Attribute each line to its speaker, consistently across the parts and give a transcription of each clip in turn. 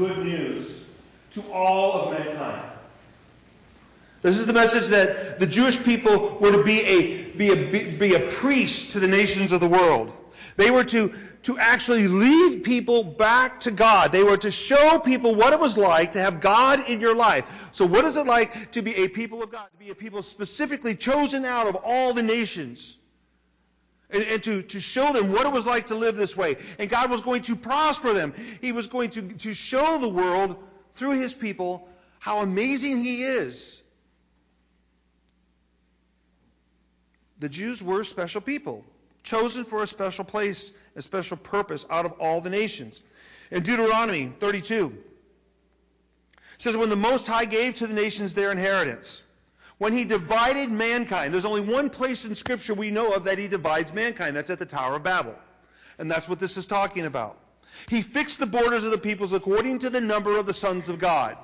Speaker 1: good news to all of mankind. This is the message that the Jewish people were to be a, be a, be a priest to the nations of the world. They were to, to actually lead people back to God. They were to show people what it was like to have God in your life. So what is it like to be a people of God? To be a people specifically chosen out of all the nations. And, and, to, to show them what it was like to live this way. And God was going to prosper them. He was going to, to show the world through his people how amazing he is. The Jews were special people chosen for a special place, a special purpose out of all the nations. In Deuteronomy 32, it says, When the Most High gave to the nations their inheritance, when he divided mankind, there's only one place in Scripture we know of that he divides mankind. That's at the Tower of Babel. And that's what this is talking about. He fixed the borders of the peoples according to the number of the sons of God.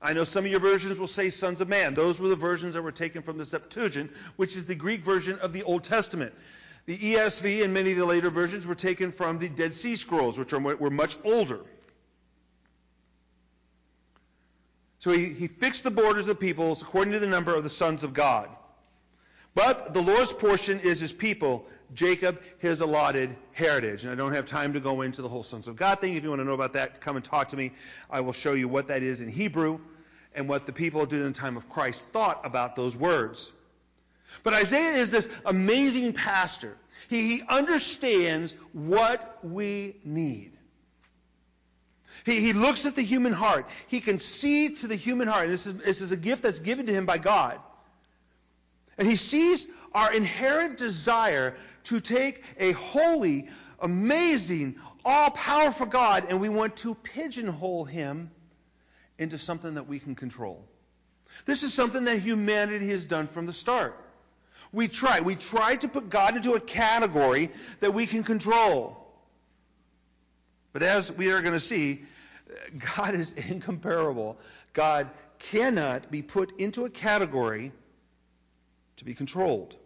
Speaker 1: I know some of your versions will say sons of man. Those were the versions that were taken from the Septuagint, which is the Greek version of the Old Testament. The ESV and many of the later versions were taken from the Dead Sea Scrolls, which are, were much older. So he, he fixed the borders of the peoples according to the number of the sons of God. But the Lord's portion is his people, Jacob, his allotted heritage. And I don't have time to go into the whole sons of God thing. If you want to know about that, come and talk to me. I will show you what that is in Hebrew and what the people during the time of Christ thought about those words. But Isaiah is this amazing pastor. He, he understands what we need. He, he looks at the human heart. He can see to the human heart. This is, this is a gift that's given to him by God. And he sees our inherent desire to take a holy, amazing, all powerful God and we want to pigeonhole him into something that we can control. This is something that humanity has done from the start. We try. We try to put God into a category that we can control. But as we are going to see, God is incomparable. God cannot be put into a category to be controlled.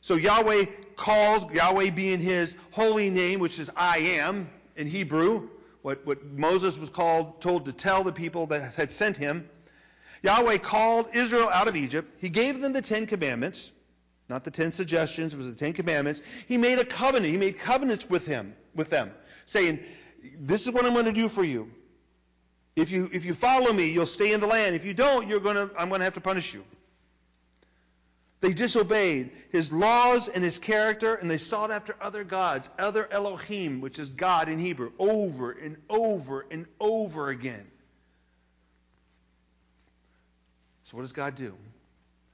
Speaker 1: So Yahweh calls, Yahweh being his holy name, which is I am in Hebrew, what, what Moses was called, told to tell the people that had sent him. Yahweh called Israel out of Egypt. He gave them the Ten Commandments, not the Ten Suggestions, it was the Ten Commandments. He made a covenant. He made covenants with him, with them, saying, "This is what I'm going to do for you. If you if you follow me, you'll stay in the land. If you don't, you're going to I'm going to have to punish you." They disobeyed his laws and his character, and they sought after other gods, other Elohim, which is God in Hebrew, over and over and over again. So what does God do?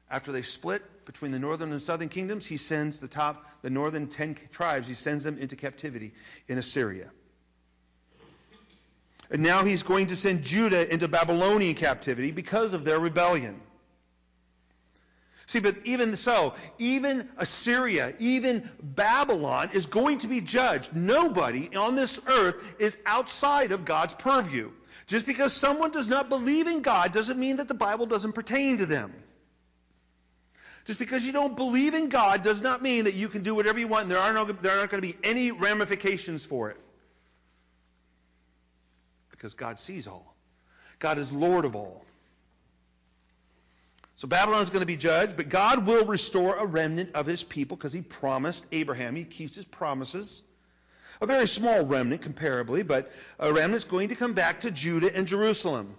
Speaker 1: After they split between the northern and southern kingdoms, he sends the top, the northern ten tribes, he sends them into captivity in Assyria. And now he's going to send Judah into Babylonian captivity because of their rebellion. See, but even so, even Assyria, even Babylon is going to be judged. Nobody on this earth is outside of God's purview. Just because someone does not believe in God doesn't mean that the Bible doesn't pertain to them. Just because you don't believe in God does not mean that you can do whatever you want and there, are no, there aren't going to be any ramifications for it. Because God sees all. God is Lord of all. So Babylon is going to be judged, but God will restore a remnant of his people because he promised Abraham. He keeps his promises. A very small remnant, comparably, but a remnant is going to come back to Judah and Jerusalem.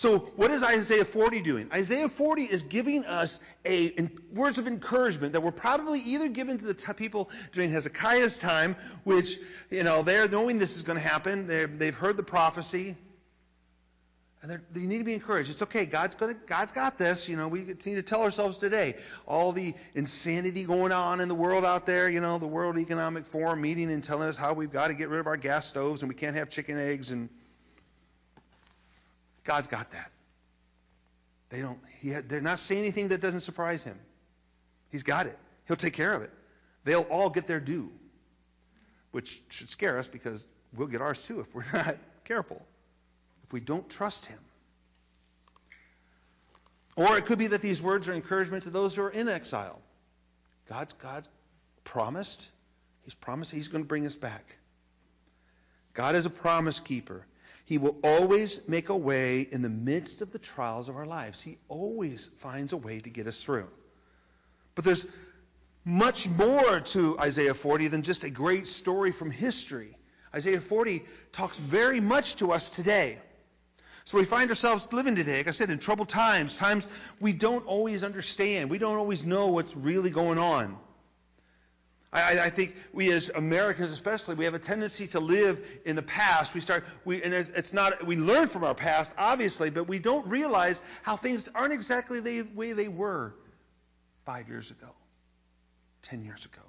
Speaker 1: So, what is Isaiah 40 doing? Isaiah 40 is giving us a in, words of encouragement that were probably either given to the t- people during Hezekiah's time, which, you know, they're knowing this is going to happen. They've heard the prophecy. And they need to be encouraged. It's okay. God's going God's got this. You know, we need to tell ourselves today all the insanity going on in the world out there. You know, the World Economic Forum meeting and telling us how we've got to get rid of our gas stoves and we can't have chicken eggs and God's got that. They don't. He, they're not saying anything that doesn't surprise him. He's got it. He'll take care of it. They'll all get their due, which should scare us because we'll get ours too if we're not careful if we don't trust Him. Or it could be that these words are encouragement to those who are in exile. God's, God's promised. He's promised He's going to bring us back. God is a promise keeper. He will always make a way in the midst of the trials of our lives. He always finds a way to get us through. But there's much more to Isaiah 40 than just a great story from history. Isaiah 40 talks very much to us today. So we find ourselves living today, like I said, in troubled times, times we don't always understand. We don't always know what's really going on. I, I, think we as Americans, especially, we have a tendency to live in the past. We start, we, and it's not, we learn from our past, obviously, but we don't realize how things aren't exactly the way they were five years ago, 10 years ago,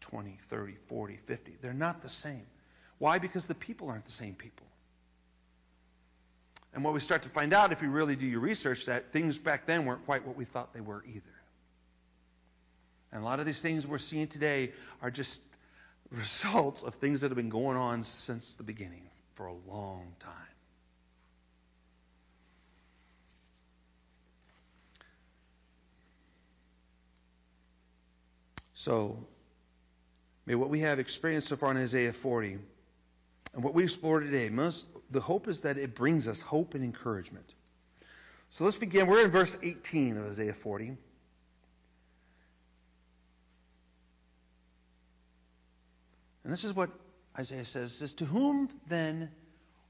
Speaker 1: 20, 30, 40, 50. They're not the same. Why? Because the people aren't the same people. And what we start to find out, if you really do your research, that things back then weren't quite what we thought they were either. And a lot of these things we're seeing today are just results of things that have been going on since the beginning for a long time. So, may what we have experienced so far in Isaiah 40 and what we explore today, most, the hope is that it brings us hope and encouragement. So let's begin. We're in verse 18 of Isaiah 40. And this is what Isaiah says, says, To whom then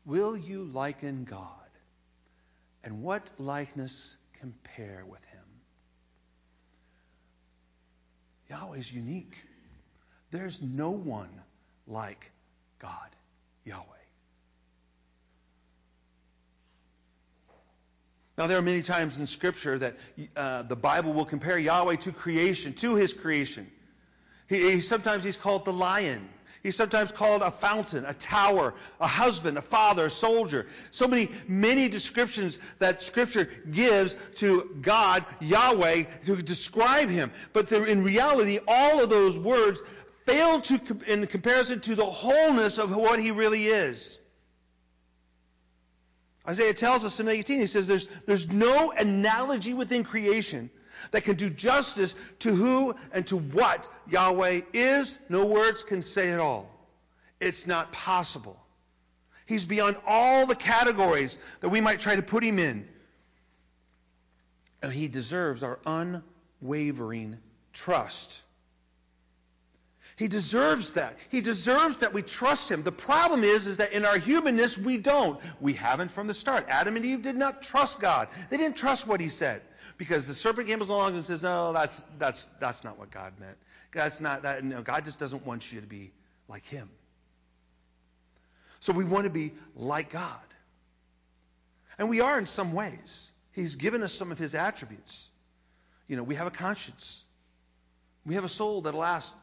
Speaker 1: will you liken God? And what likeness compare with him? Yahweh is unique. There's no one like God, Yahweh. Now, there are many times in Scripture that uh, the Bible will compare Yahweh to creation, to His creation. He, he, sometimes He's called the lion. He's sometimes called a fountain, a tower, a husband, a father, a soldier. So many, many descriptions that Scripture gives to God, Yahweh, to describe Him. But in reality, all of those words fail to, in comparison to the wholeness of what He really is. Isaiah tells us in 18, he says there's, there's no analogy within creation that can do justice to who and to what Yahweh is. No words can say it all. It's not possible. He's beyond all the categories that we might try to put him in. And he deserves our unwavering trust. He deserves that. He deserves that we trust him. The problem is, is that in our humanness, we don't. We haven't from the start. Adam and Eve did not trust God. They didn't trust what he said. Because the serpent comes along and says, no, that's, that's, that's not what God meant. That's not that. No, God just doesn't want you to be like him. So we want to be like God. And we are in some ways. He's given us some of his attributes. You know, we have a conscience. We have a soul that lasts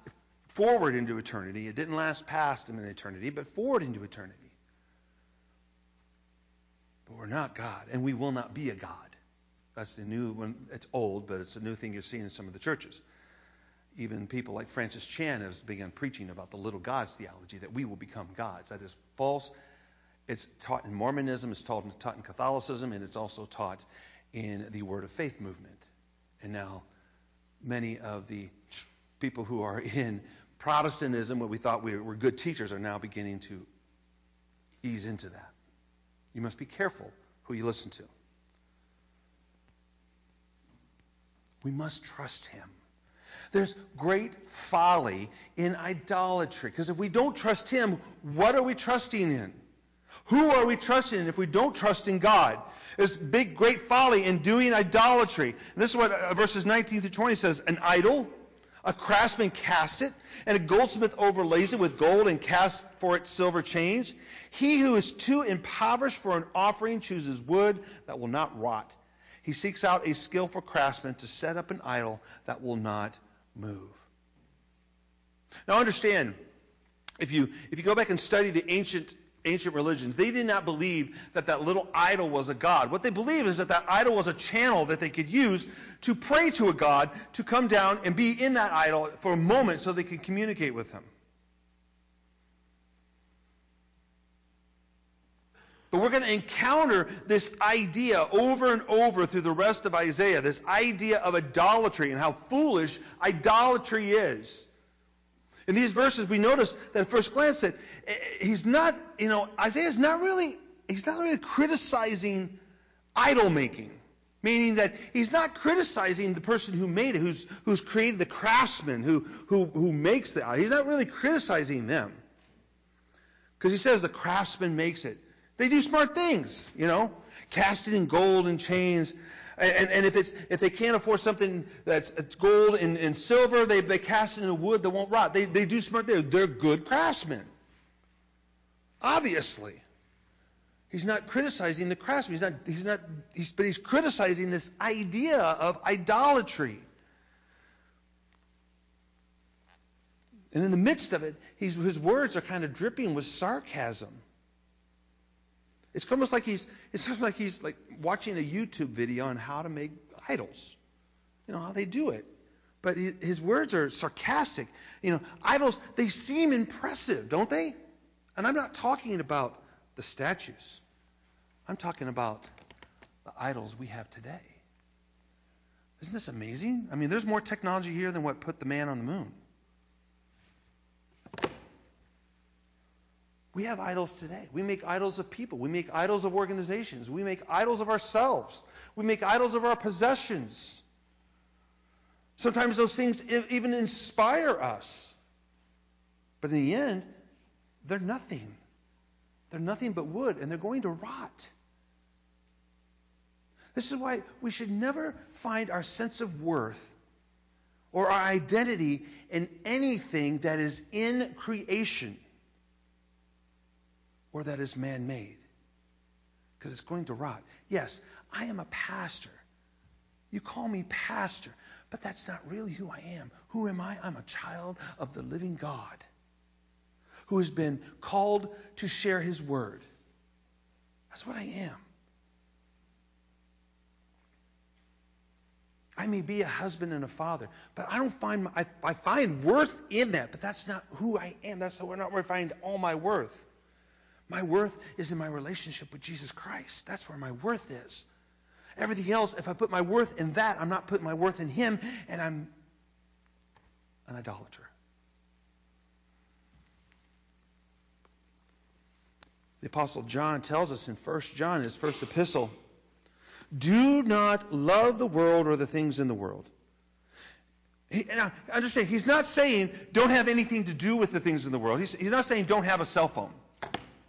Speaker 1: forward into eternity. It didn't last past in eternity, but forward into eternity. But we're not God, and we will not be a God. That's the new one. It's old, but it's a new thing you're seeing in some of the churches. Even people like Francis Chan has begun preaching about the little gods theology, that we will become gods. That is false. It's taught in Mormonism, it's taught, taught in Catholicism, and it's also taught in the Word of Faith movement. And now, many of the people who are in Protestantism, what we thought we were good teachers, are now beginning to ease into that. You must be careful who you listen to. We must trust Him. There's great folly in idolatry. Because if we don't trust Him, what are we trusting in? Who are we trusting in if we don't trust in God? There's big, great folly in doing idolatry. And this is what uh, verses 19 through 20 says. An idol, a craftsman casts it, and a goldsmith overlays it with gold and casts for it silver change. He who is too impoverished for an offering chooses wood that will not rot he seeks out a skillful craftsman to set up an idol that will not move. Now understand, if you, if you go back and study the ancient, ancient religions, they did not believe that that little idol was a god. What they believed is that that idol was a channel that they could use to pray to a god to come down and be in that idol for a moment so they could communicate with him. We're going to encounter this idea over and over through the rest of Isaiah, this idea of idolatry and how foolish idolatry is. In these verses, we notice that at first glance that eh, he's not, you know, Isaiah's not really, he's not really criticizing idol making. Meaning that he's not criticizing the person who made it, who's, who's created the craftsman, who, who, who makes the idol. He's not really criticizing them. Because he says the craftsman makes it. They do smart things, you know, cast it in gold and chains. And, and if, it's, if they can't afford something that's gold and, and silver, they, they cast it in wood that won't rot. They, they do smart things. They're good craftsmen. Obviously. He's not criticizing the craftsman. He's not, he's not, he's, but he's criticizing this idea of idolatry. And in the midst of it, his words are kind of dripping with sarcasm. It's almost like he's, it's almost like he's like watching a YouTube video on how to make idols. You know, how they do it. But his words are sarcastic. You know, idols, they seem impressive, don't they? And I'm not talking about the statues. I'm talking about the idols we have today. Isn't this amazing? I mean, there's more technology here than what put the man on the moon. We have idols today. We make idols of people. We make idols of organizations. We make idols of ourselves. We make idols of our possessions. Sometimes those things even inspire us. But in the end, they're nothing. They're nothing but wood, and they're going to rot. This is why we should never find our sense of worth or our identity in anything that is in creation or that is man made. Because it's going to rot. Yes, I am a pastor. You call me pastor, but that's not really who I am. Who am I? I'm a child of the living God who has been called to share his word. That's what I am. I may be a husband and a father, but I don't find my, I, I find worth in that, but that's not who I am. That's not where I find all my worth. My worth is in my relationship with Jesus Christ. That's where my worth is. Everything else, if I put my worth in that, I'm not putting my worth in Him, and I'm an idolater. The Apostle John tells us in 1 John, his first epistle, do not love the world or the things in the world. He, now, understand, he's not saying don't have anything to do with the things in the world. He's, he's not saying don't have a cell phone.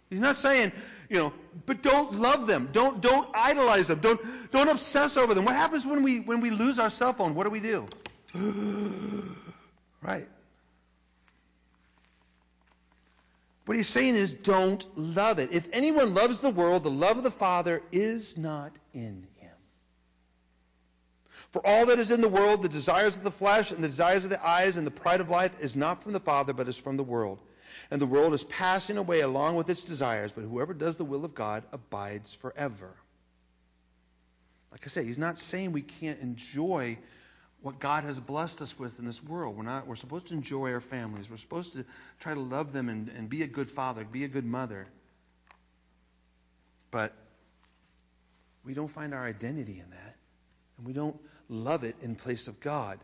Speaker 1: He's not saying, you know, but don't love them. Don't, don't idolize them. Don't, don't obsess over them. What happens when we, when we lose our cell phone? What do we do? right. What he's saying is don't love it. If anyone loves the world, the love of the Father is not in him. For all that is in the world, the desires of the flesh and the desires of the eyes and the pride of life is not from the Father, but is from the world. And the world is passing away along with its desires, but whoever does the will of God abides forever. Like I say, he's not saying we can't enjoy what God has blessed us with in this world. We're not we're supposed to enjoy our families. We're supposed to try to love them and, and be a good father, be a good mother. But we don't find our identity in that. And we don't love it in place of God.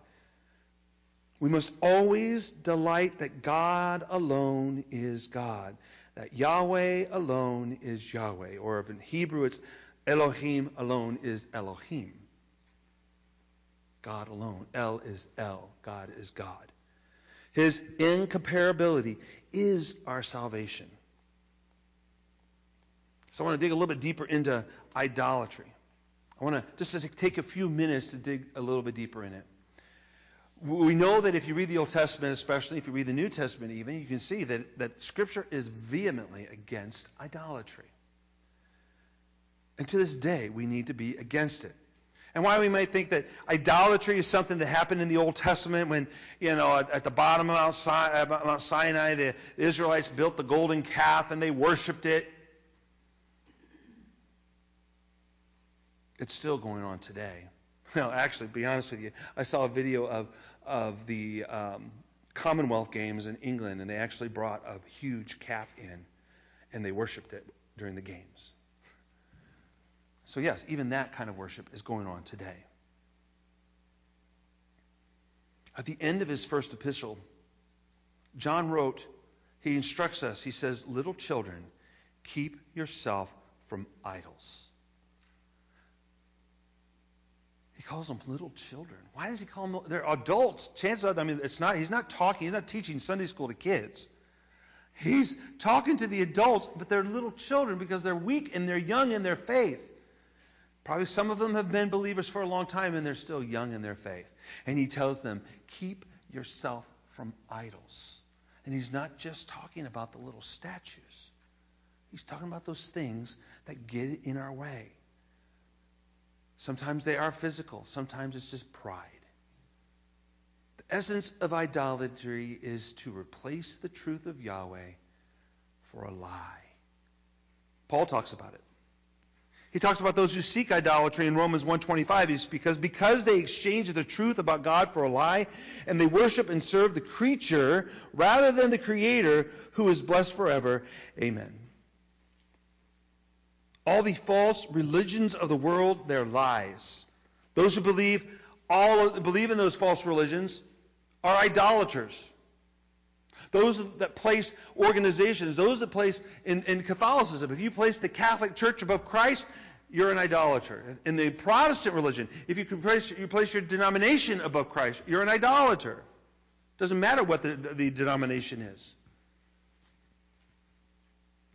Speaker 1: We must always delight that God alone is God. That Yahweh alone is Yahweh. Or in Hebrew it's Elohim alone is Elohim. God alone. El is El. God is God. His incomparability is our salvation. So I want to dig a little bit deeper into idolatry. I want to just take a few minutes to dig a little bit deeper in it. We know that if you read the Old Testament, especially if you read the New Testament even, you can see that, that Scripture is vehemently against idolatry. And to this day, we need to be against it and why we might think that idolatry is something that happened in the Old Testament when, you know, at, at the bottom of Mount, uh, Mount Sinai, the Israelites built the golden calf and they worshiped it. It's still going on today. Well, actually, to be honest with you, I saw a video of, of the um, Commonwealth Games in England, and they actually brought a huge calf in, and they worshipped it during the games. So, yes, even that kind of worship is going on today. At the end of his first epistle, John wrote, he instructs us, he says, Little children, keep yourself from idols. He calls them little children. Why does he call them? They're adults. Chances are, I mean, it's not. He's not talking. He's not teaching Sunday school to kids. He's talking to the adults, but they're little children because they're weak and they're young in their faith. Probably some of them have been believers for a long time and they're still young in their faith. And he tells them, keep yourself from idols. And he's not just talking about the little statues. He's talking about those things that get in our way. Sometimes they are physical, sometimes it's just pride. The essence of idolatry is to replace the truth of Yahweh for a lie. Paul talks about it. He talks about those who seek idolatry in Romans 1:25 is because because they exchange the truth about God for a lie and they worship and serve the creature rather than the creator who is blessed forever. Amen. All the false religions of the world, they're lies. Those who believe all believe in those false religions are idolaters. Those that place organizations, those that place in, in, Catholicism, if you place the Catholic Church above Christ, you're an idolater. In the Protestant religion, if you place, you place your denomination above Christ, you're an idolater. Doesn't matter what the, the denomination is.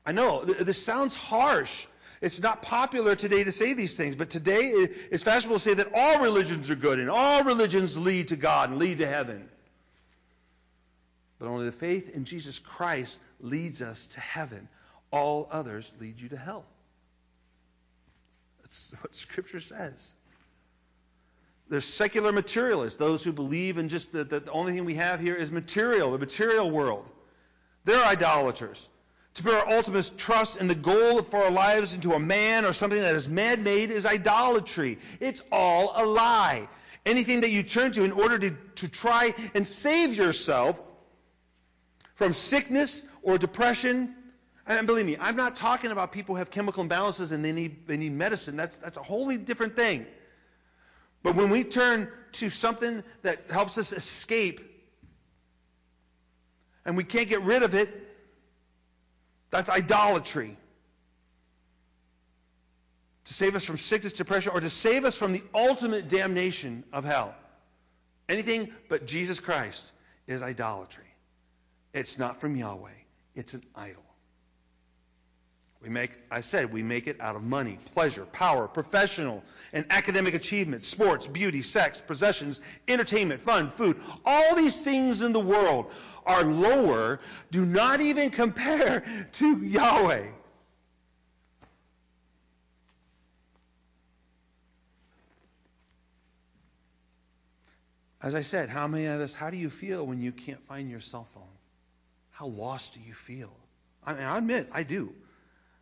Speaker 1: I know this sounds harsh. It's not popular today to say these things, but today it's fashionable to say that all religions are good and all religions lead to God and lead to heaven. But only the faith in Jesus Christ leads us to heaven. All others lead you to hell. That's what Scripture says. There's secular materialists, those who believe in just that the only thing we have here is material, the material world. They're idolaters to put our ultimate trust in the goal for our lives into a man or something that is man-made is idolatry. It's all a lie. Anything that you turn to in order to, to try and save yourself from sickness or depression. And believe me, I'm not talking about people who have chemical imbalances and they need, they need medicine. That's, that's a wholly different thing. But when we turn to something that helps us escape and we can't get rid of it, that's idolatry. To save us from sickness, depression, or to save us from the ultimate damnation of hell. Anything but Jesus Christ is idolatry. It's not from Yahweh, it's an idol. We make, I said, we make it out of money, pleasure, power, professional and academic achievement, sports, beauty, sex, possessions, entertainment, fun, food. All these things in the world are lower, do not even compare to Yahweh. As I said, how many of us, how do you feel when you can't find your cell phone? How lost do you feel? I mean, I admit, I do.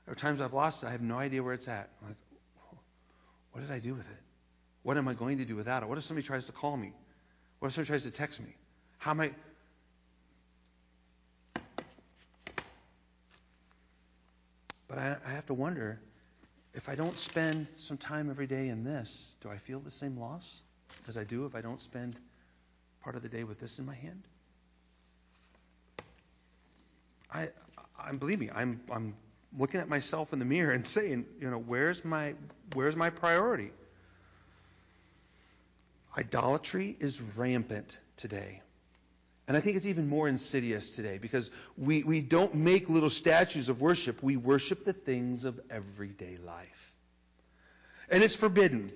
Speaker 1: There are times I've lost it, I have no idea where it's at. I'm like, what did I do with it? What am I going to do without it? What if somebody tries to call me? What if somebody tries to text me? How am I? But I, I have to wonder if I don't spend some time every day in this, do I feel the same loss as I do if I don't spend part of the day with this in my hand? I, I believe me, I'm, I'm looking at myself in the mirror and saying, you know, where's my, where's my priority? Idolatry is rampant today. And I think it's even more insidious today because we, we don't make little statues of worship. We worship the things of everyday life. And it's forbidden.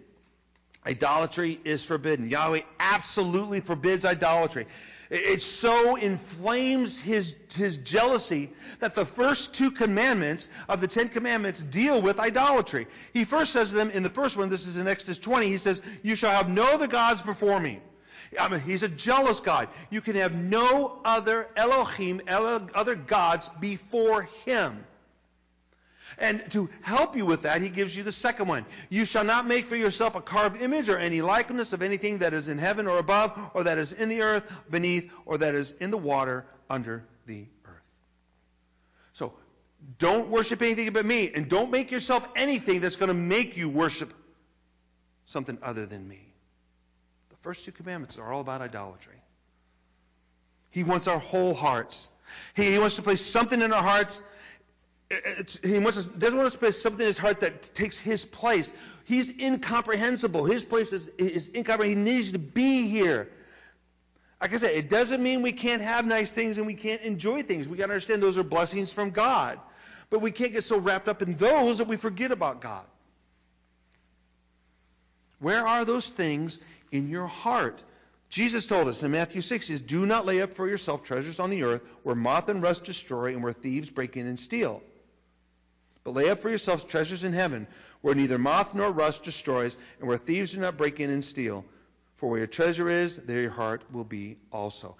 Speaker 1: Idolatry is forbidden. Yahweh absolutely forbids idolatry. It so inflames his, his jealousy that the first two commandments of the Ten Commandments deal with idolatry. He first says to them in the first one, this is in Exodus 20, he says, You shall have no other gods before me. I mean, he's a jealous God. You can have no other Elohim, other gods before him. And to help you with that, he gives you the second one. You shall not make for yourself a carved image or any likeness of anything that is in heaven or above, or that is in the earth beneath, or that is in the water under the earth. So, don't worship anything but me, and don't make yourself anything that's going to make you worship something other than me. First two commandments are all about idolatry. He wants our whole hearts. He, he wants to place something in our hearts. It's, he wants doesn't want us to place something in his heart that takes his place. He's incomprehensible. His place is, is incomprehensible. He needs to be here. Like I said, it doesn't mean we can't have nice things and we can't enjoy things. We got to understand those are blessings from God. But we can't get so wrapped up in those that we forget about God. Where are those things in your heart? Jesus told us in Matthew 6, says, Do not lay up for yourself treasures on the earth where moth and rust destroy and where thieves break in and steal. But lay up for yourselves treasures in heaven where neither moth nor rust destroys and where thieves do not break in and steal. For where your treasure is, there your heart will be also.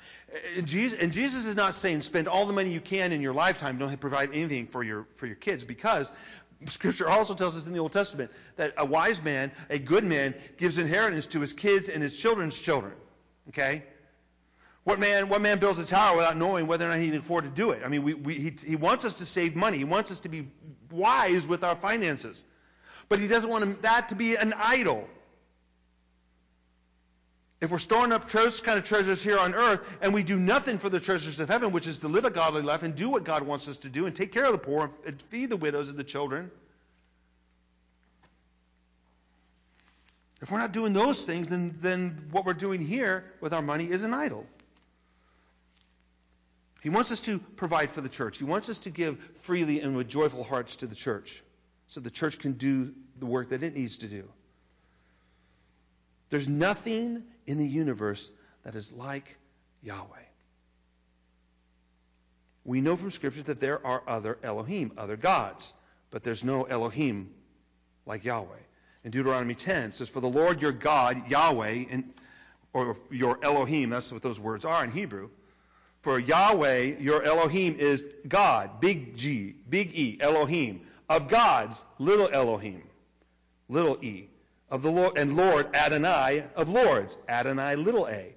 Speaker 1: And Jesus, and Jesus, is not saying spend all the money you can in your lifetime, don't provide anything for your, for your kids, because Scripture also tells us in the Old Testament that a wise man, a good man, gives inheritance to his kids and his children's children. Okay? What man, what man builds a tower without knowing whether or not he can afford to do it? I mean, we, we, he, he wants us to save money. He wants us to be wise with our finances. But he doesn't want that to be an idol. If we're storing up those kind of treasures here on earth and we do nothing for the treasures of heaven, which is to live a godly life and do what God wants us to do and take care of the poor and feed the widows and the children, if we're not doing those things, then, then what we're doing here with our money is an idol. He wants us to provide for the church. He wants us to give freely and with joyful hearts to the church so the church can do the work that it needs to do. There's nothing in the universe that is like Yahweh. We know from Scripture that there are other Elohim, other gods, but there's no Elohim like Yahweh. In Deuteronomy 10, it says, For the Lord your God, Yahweh, and, or your Elohim, that's what those words are in Hebrew. For Yahweh, your Elohim, is God, big G, big E, Elohim, of gods, little Elohim, little e of the Lord, and Lord Adonai of lords, Adonai little a.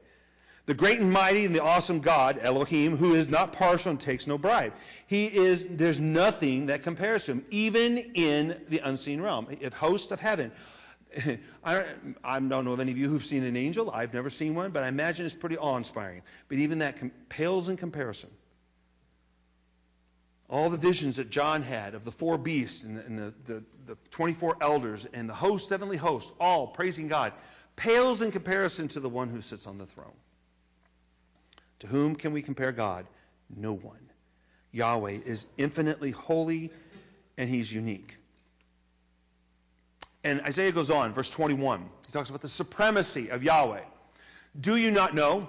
Speaker 1: The great and mighty and the awesome God, Elohim, who is not partial and takes no bribe. He is, there's nothing that compares to him, even in the unseen realm, a host of heaven. I don't, know of any of you who've seen an angel. I've never seen one, but I imagine it's pretty awe-inspiring. But even that pales in comparison all the visions that John had of the four beasts and, and the, the, the 24 elders and the host, heavenly host, all praising God, pales in comparison to the one who sits on the throne. To whom can we compare God? No one. Yahweh is infinitely holy and he's unique. And Isaiah goes on, verse 21. He talks about the supremacy of Yahweh. Do you not know?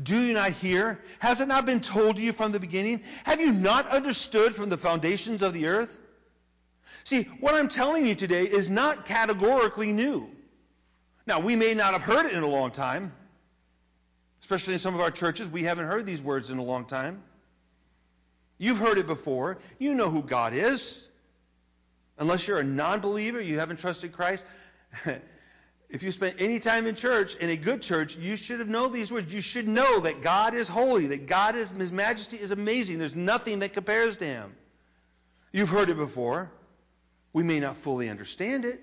Speaker 1: Do you not hear? Has it not been told to you from the beginning? Have you not understood from the foundations of the earth? See, what I'm telling you today is not categorically new. Now, we may not have heard it in a long time. Especially in some of our churches, we haven't heard these words in a long time. You've heard it before. You know who God is. Unless you're a non believer, you haven't trusted Christ. If you spent any time in church, in a good church, you should have known these words. You should know that God is holy, that God is, His majesty is amazing. There's nothing that compares to Him. You've heard it before. We may not fully understand it,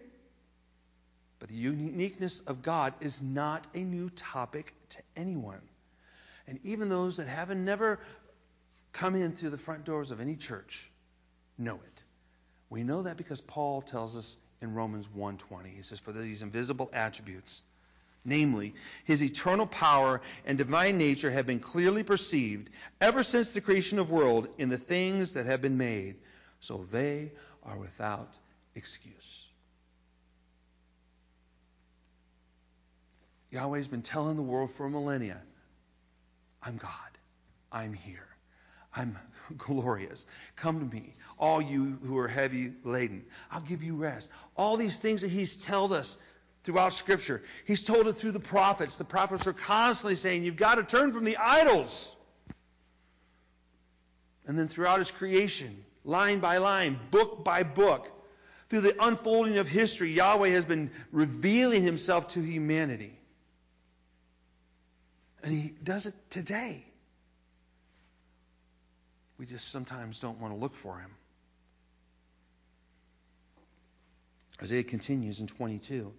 Speaker 1: but the uniqueness of God is not a new topic to anyone. And even those that haven't never come in through the front doors of any church know it. We know that because Paul tells us in Romans 1:20. He says, "For these invisible attributes, namely his eternal power and divine nature, have been clearly perceived ever since the creation of the world in the things that have been made, so they are without excuse." Yahweh's been telling the world for millennia, "I'm God. I'm here. I'm glorious. Come to me, all you who are heavy laden. I'll give you rest. All these things that he's told us throughout Scripture. He's told it through the prophets. The prophets are constantly saying, you've got to turn from the idols. And then throughout his creation, line by line, book by book, through the unfolding of history, Yahweh has been revealing himself to humanity. And he does it today. We just sometimes don't want to look for him. Isaiah continues in 22.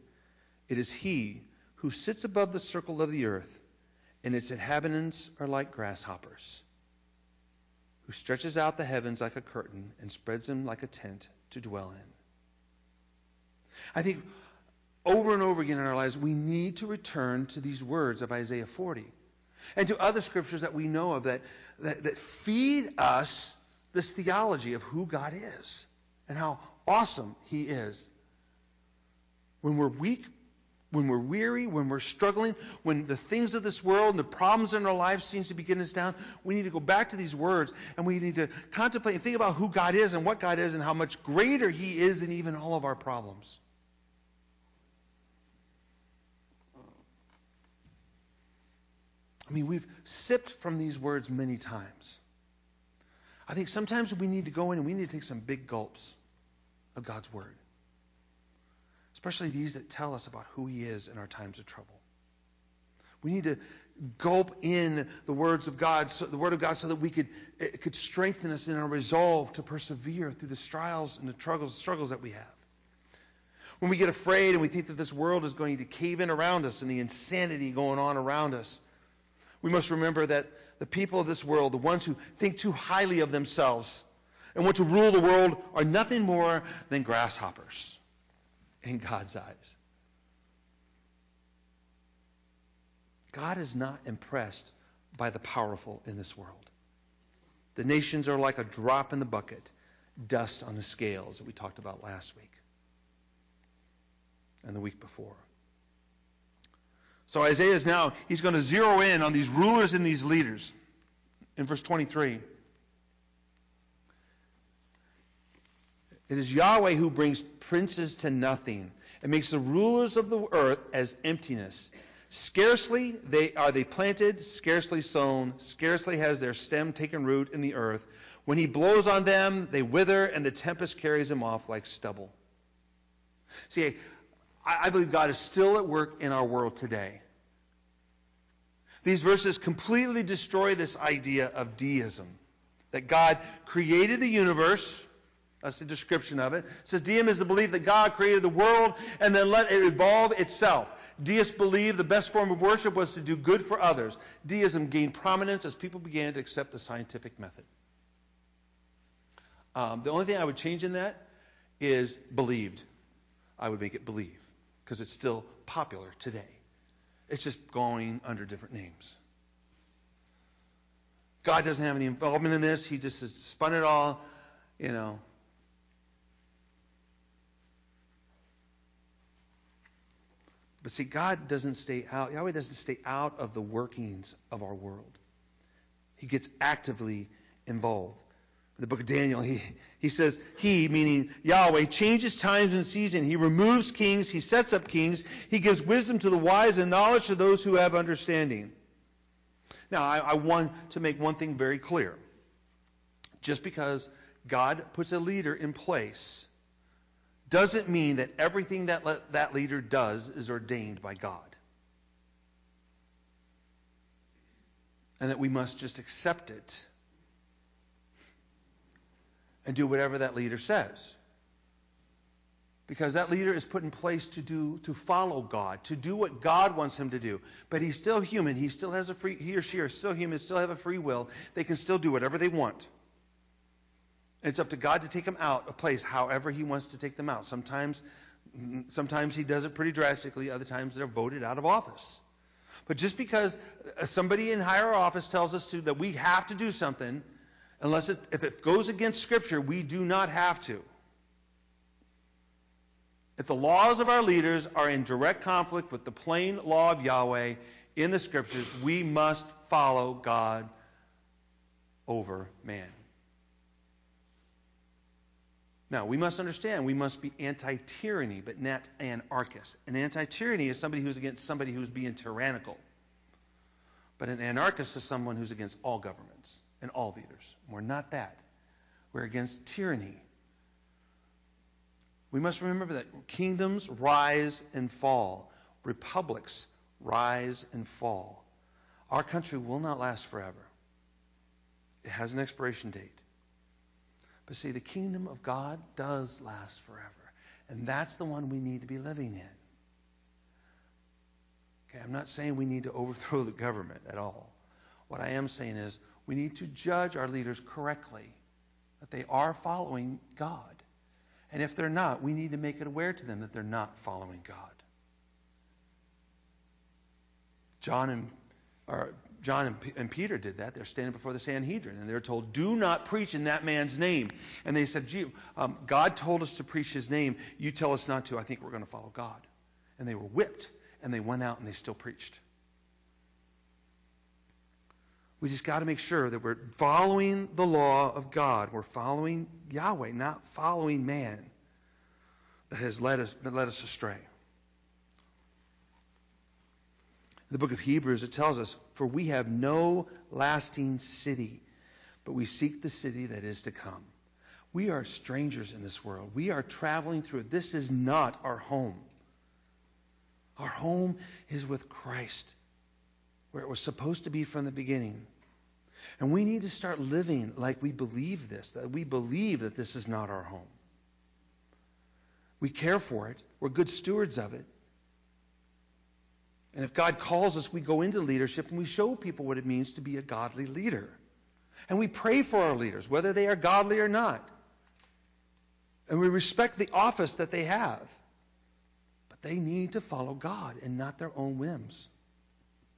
Speaker 1: It is he who sits above the circle of the earth and its inhabitants are like grasshoppers, who stretches out the heavens like a curtain and spreads them like a tent to dwell in. I think over and over again in our lives, we need to return to these words of Isaiah 40 and to other scriptures that we know of that, that, that feed us this theology of who God is and how awesome He is. When we're weak, when we're weary, when we're struggling, when the things of this world and the problems in our lives seems to be getting us down, we need to go back to these words and we need to contemplate and think about who God is and what God is and how much greater He is than even all of our problems. I mean, we've sipped from these words many times. I think sometimes we need to go in and we need to take some big gulps of God's Word, especially these that tell us about who He is in our times of trouble. We need to gulp in the words of God, so, the Word of God, so that we could it could strengthen us in our resolve to persevere through the trials and the struggles, struggles that we have. When we get afraid and we think that this world is going to cave in around us and the insanity going on around us, we must remember that the people of this world, the ones who think too highly of themselves and want to rule the world, are nothing more than grasshoppers in God's eyes. God is not impressed by the powerful in this world. The nations are like a drop in the bucket, dust on the scales that we talked about last week and the week before. So Isaiah is now, he's going to zero in on these rulers and these leaders. In verse 23, it is Yahweh who brings princes to nothing and makes the rulers of the earth as emptiness. Scarcely they are they planted, scarcely sown, scarcely has their stem taken root in the earth. When he blows on them, they wither, and the tempest carries them off like stubble. See, I, believe God is still at work in our world today. These verses completely destroy this idea of deism. That God created the universe. That's the description of it. it says deism is the belief that God created the world and then let it evolve itself. Deists believed the best form of worship was to do good for others. Deism gained prominence as people began to accept the scientific method. Um, the only thing I would change in that is believed. I would make it believe because it's still popular today. It's just going under different names. God doesn't have any involvement in this. He just has spun it all, you know. But see, God doesn't stay out, Yahweh doesn't stay out of the workings of our world. He gets actively involved the book of Daniel, he, he says, He, meaning Yahweh, changes times and season. He removes kings. He sets up kings. He gives wisdom to the wise and knowledge to those who have understanding. Now, I, I want to make one thing very clear. Just because God puts a leader in place doesn't mean that everything that le- that leader does is ordained by God. And that we must just accept it and do whatever that leader says. Because that leader is put in place to do to follow God, to do what God wants him to do. But he's still human. He still has a free he or she are still human, still have a free will. They can still do whatever they want. It's up to God to take them out a place however he wants to take them out. Sometimes sometimes he does it pretty drastically, other times they're voted out of office. But just because somebody in higher office tells us to that we have to do something Unless it, if it goes against Scripture, we do not have to. If the laws of our leaders are in direct conflict with the plain law of Yahweh in the Scriptures, we must follow God over man. Now, we must understand we must be anti tyranny, but not anarchist. An anti tyranny is somebody who's against somebody who's being tyrannical. But an anarchist is someone who's against all governments and all leaders. We're not that. We're against tyranny. We must remember that kingdoms rise and fall, republics rise and fall. Our country will not last forever. It has an expiration date. But see, the kingdom of God does last forever. And that's the one we need to be living in. Okay, I'm not saying we need to overthrow the government at all. What I am saying is we need to judge our leaders correctly, that they are following God. And if they're not, we need to make it aware to them that they're not following God. John and or John and, P- and, Peter did that. They're standing before the Sanhedrin, and they're told, "Do not preach in that man's name." And they said, "Gee, um, God told us to preach His name. You tell us not to. I think we're going to follow God." And they were whipped, and they went out and they still preached. We just got to make sure that we're following the law of God. We're following Yahweh, not following man that has led us, led us astray. In the book of Hebrews, it tells us, For we have no lasting city, but we seek the city that is to come. We are strangers in this world. We are traveling through it. This is not our home. Our home is with Christ, where it was supposed to be from the beginning. And we need to start living like we believe this, that we believe that this is not our home. We care for it, we're good stewards of it. And if God calls us, we go into leadership and we show people what it means to be a godly leader. And we pray for our leaders, whether they are godly or not. And we respect the office that they have. But they need to follow God and not their own whims,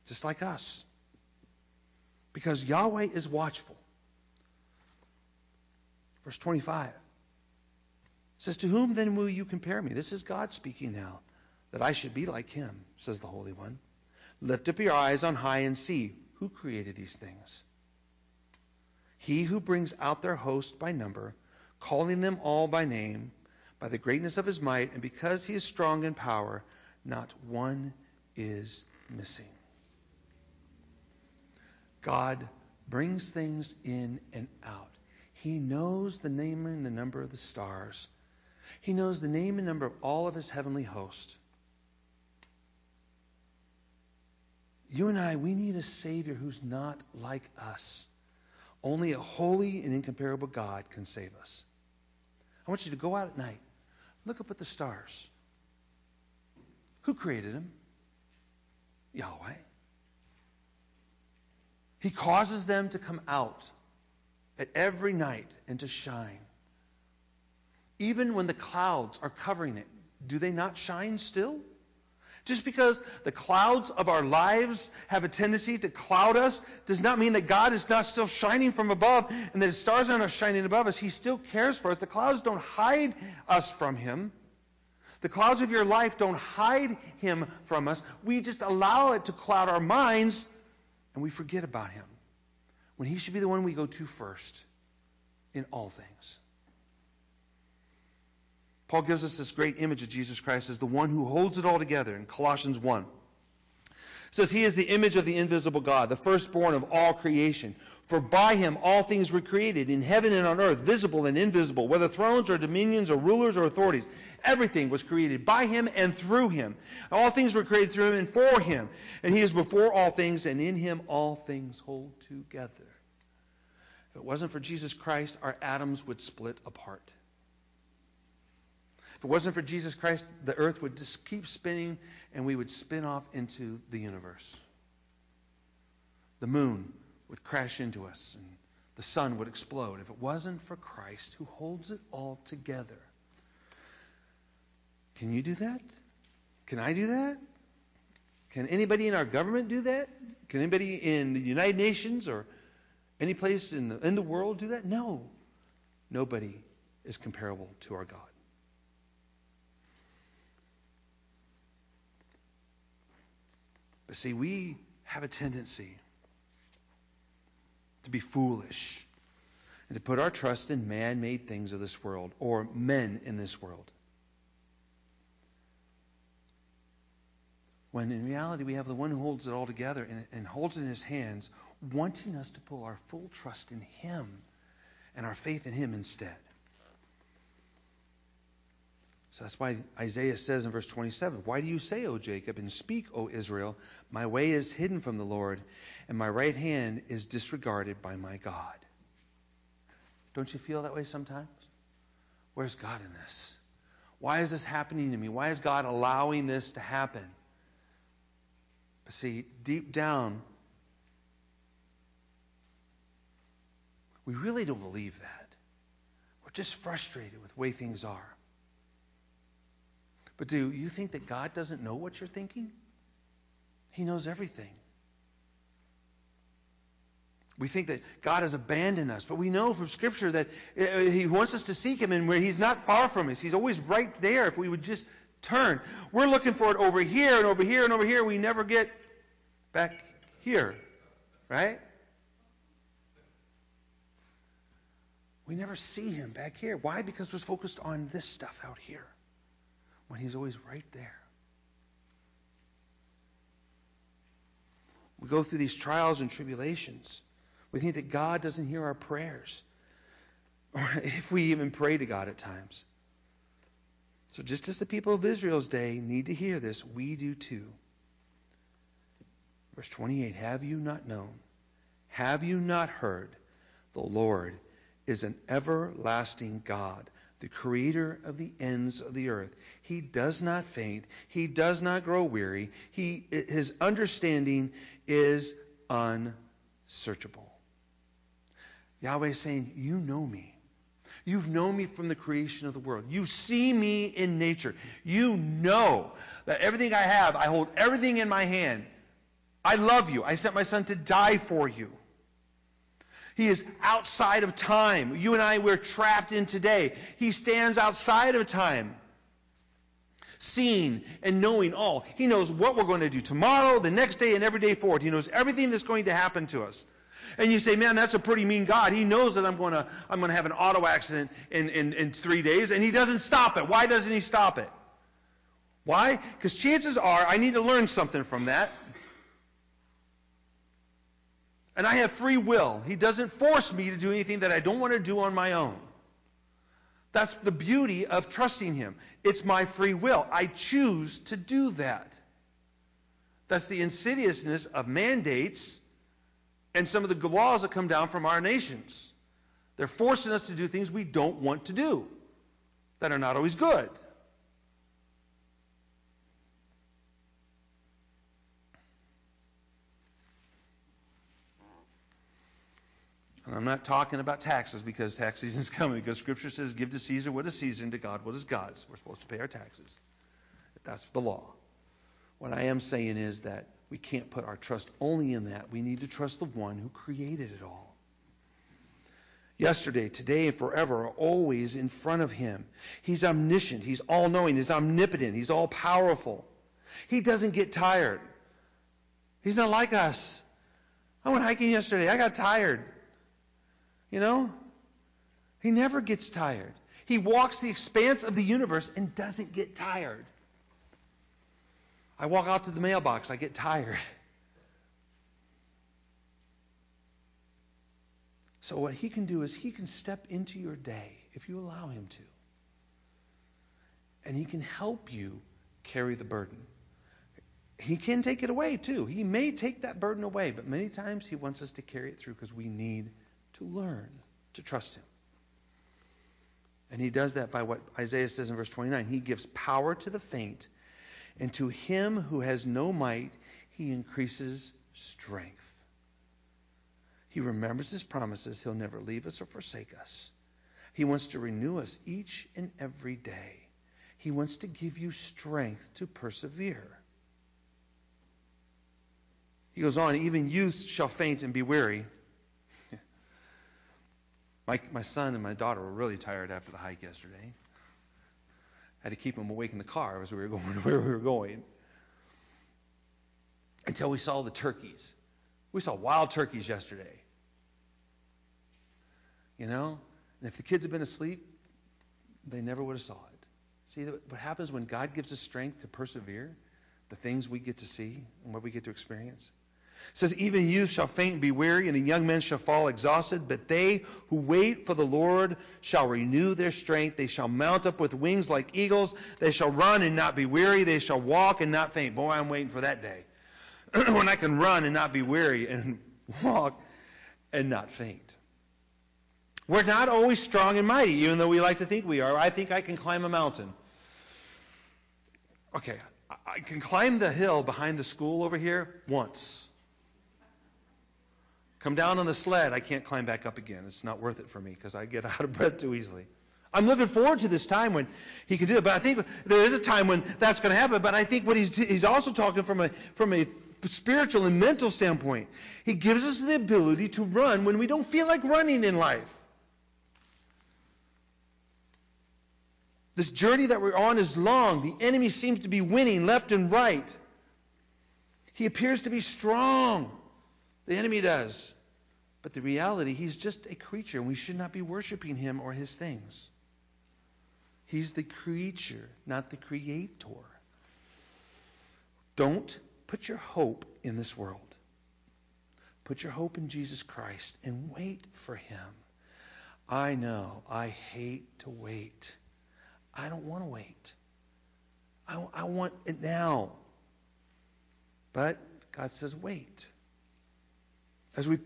Speaker 1: just like us. Because Yahweh is watchful. Verse 25 says, To whom then will you compare me? This is God speaking now that I should be like him, says the Holy One. Lift up your eyes on high and see who created these things. He who brings out their host by number, calling them all by name, by the greatness of his might, and because he is strong in power, not one is missing. God brings things in and out. He knows the name and the number of the stars. He knows the name and number of all of his heavenly host. You and I, we need a Savior who's not like us. Only a holy and incomparable God can save us. I want you to go out at night, look up at the stars. Who created them? Yahweh. He causes them to come out at every night and to shine. Even when the clouds are covering it, do they not shine still? Just because the clouds of our lives have a tendency to cloud us does not mean that God is not still shining from above and that his stars are not shining above us. He still cares for us. The clouds don't hide us from him. The clouds of your life don't hide him from us. We just allow it to cloud our minds and we forget about him when he should be the one we go to first in all things. Paul gives us this great image of Jesus Christ as the one who holds it all together in Colossians 1. It says, He is the image of the invisible God, the firstborn of all creation. For by him all things were created, in heaven and on earth, visible and invisible, whether thrones or dominions or rulers or authorities. Everything was created by him and through him. All things were created through him and for him. And he is before all things, and in him all things hold together. If it wasn't for Jesus Christ, our atoms would split apart. If it wasn't for Jesus Christ, the earth would just keep spinning and we would spin off into the universe. The moon would crash into us and the sun would explode. If it wasn't for Christ who holds it all together. Can you do that? Can I do that? Can anybody in our government do that? Can anybody in the United Nations or any place in the, in the world do that? No. Nobody is comparable to our God. But see, we have a tendency to be foolish and to put our trust in man made things of this world or men in this world. When in reality, we have the one who holds it all together and, and holds it in his hands, wanting us to pull our full trust in him and our faith in him instead. So that's why Isaiah says in verse 27, Why do you say, O Jacob, and speak, O Israel, my way is hidden from the Lord, and my right hand is disregarded by my God? Don't you feel that way sometimes? Where's God in this? Why is this happening to me? Why is God allowing this to happen? See, deep down, we really don't believe that. We're just frustrated with the way things are. But do you think that God doesn't know what you're thinking? He knows everything. We think that God has abandoned us, but we know from Scripture that uh, He wants us to seek Him and where He's not far from us. He's always right there if we would just turn. We're looking for it over here and over here and over here. We never get back here, right? We never see Him back here. Why? Because we're focused on this stuff out here when He's always right there. We go through these trials and tribulations. We think that God doesn't hear our prayers, or if we even pray to God at times. So, just as the people of Israel's day need to hear this, we do too. Verse 28 Have you not known? Have you not heard? The Lord is an everlasting God, the creator of the ends of the earth. He does not faint, he does not grow weary. He, his understanding is unsearchable. Yahweh is saying, You know me. You've known me from the creation of the world. You see me in nature. You know that everything I have, I hold everything in my hand. I love you. I sent my son to die for you. He is outside of time. You and I, we're trapped in today. He stands outside of time. Seeing and knowing all. He knows what we're going to do tomorrow, the next day, and every day forward. He knows everything that's going to happen to us. And you say, man, that's a pretty mean God. He knows that I'm going to, I'm going to have an auto accident in, in, in three days, and he doesn't stop it. Why doesn't he stop it? Why? Because chances are I need to learn something from that. And I have free will. He doesn't force me to do anything that I don't want to do on my own. That's the beauty of trusting Him. It's my free will. I choose to do that. That's the insidiousness of mandates and some of the laws that come down from our nations. They're forcing us to do things we don't want to do that are not always good. And I'm not talking about taxes because tax season is coming, because Scripture says, give to Caesar what is Caesar, and to God what is God's. We're supposed to pay our taxes. That's the law. What I am saying is that we can't put our trust only in that. We need to trust the one who created it all. Yesterday, today, and forever are always in front of him. He's omniscient. He's all knowing. He's omnipotent. He's all powerful. He doesn't get tired. He's not like us. I went hiking yesterday. I got tired. You know? He never gets tired. He walks the expanse of the universe and doesn't get tired. I walk out to the mailbox, I get tired. So, what he can do is he can step into your day if you allow him to. And he can help you carry the burden. He can take it away too. He may take that burden away, but many times he wants us to carry it through because we need to learn to trust him. And he does that by what Isaiah says in verse 29. He gives power to the faint and to him who has no might, he increases strength. He remembers his promises. He'll never leave us or forsake us. He wants to renew us each and every day. He wants to give you strength to persevere. He goes on, even youth shall faint and be weary. my, my son and my daughter were really tired after the hike yesterday had to keep him awake in the car as we were going where we were going. Until we saw the turkeys. We saw wild turkeys yesterday. You know? And if the kids had been asleep, they never would have saw it. See what happens when God gives us strength to persevere? The things we get to see and what we get to experience. It says, Even youth shall faint and be weary, and the young men shall fall exhausted. But they who wait for the Lord shall renew their strength. They shall mount up with wings like eagles. They shall run and not be weary. They shall walk and not faint. Boy, I'm waiting for that day when I can run and not be weary and walk and not faint. We're not always strong and mighty, even though we like to think we are. I think I can climb a mountain. okay, I, can climb the hill behind the school over here once. Come down on the sled, I can't climb back up again. It's not worth it for me because I get out of breath too easily. I'm looking forward to this time when he can do it, but I think there is a time when that's going to happen. But I think what he's he's also talking from a from a spiritual and mental standpoint. He gives us the ability to run when we don't feel like running in life. This journey that we're on is long. The enemy seems to be winning left and right. He appears to be strong. The enemy does. But the reality, he's just a creature, and we should not be worshiping him or his things. He's the creature, not the creator. Don't put your hope in this world. Put your hope in Jesus Christ and wait for him. I know I hate to wait. I don't want to wait. I, I want it now. But God says, wait. As we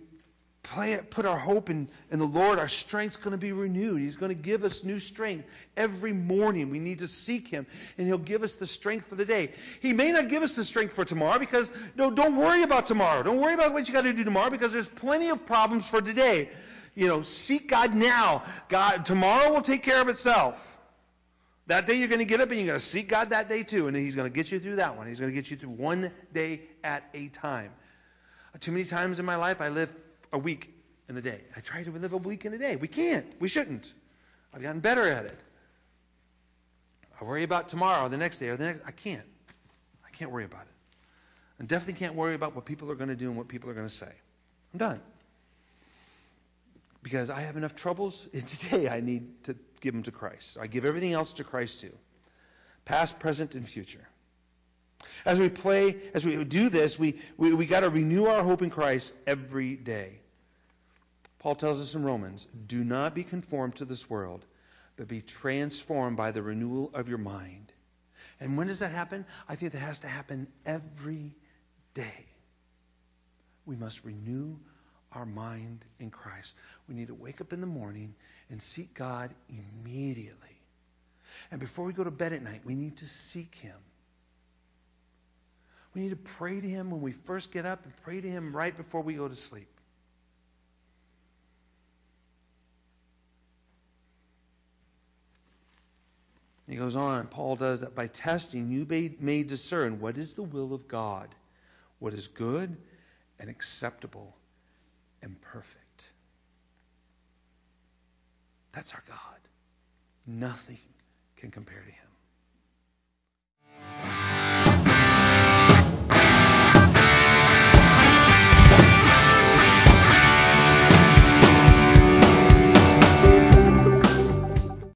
Speaker 1: play it, put our hope in, in the Lord, our strength's going to be renewed. He's going to give us new strength every morning. We need to seek Him, and He'll give us the strength for the day. He may not give us the strength for tomorrow because, no, don't worry about tomorrow. Don't worry about what you got to do tomorrow because there's plenty of problems for today. You know, seek God now. God, tomorrow will take care of itself. That day you're going to get up and you're going to seek God that day too, and He's going to get you through that one. He's going to get you through one day at a time. Too many times in my life I live a week in a day. I try to live a week in a day. We can't. We shouldn't. I've gotten better at it. I worry about tomorrow, or the next day, or the next. I can't. I can't worry about it. I definitely can't worry about what people are going to do and what people are going to say. I'm done. Because I have enough troubles today, I need to give them to Christ. I give everything else to Christ too. Past, present, and future. As we play, as we do this, we, we, we got to renew our hope in Christ every day. Paul tells us in Romans, do not be conformed to this world, but be transformed by the renewal of your mind. And when does that happen? I think that has to happen every day. We must renew our mind in Christ. We need to wake up in the morning and seek God immediately. And before we go to bed at night, we need to seek Him. We need to pray to Him when we first get up and pray to Him right before we go to sleep. He goes on, Paul does that by testing, you may, may discern what is the will of God, what is good and acceptable and perfect. That's our God. Nothing can compare to him.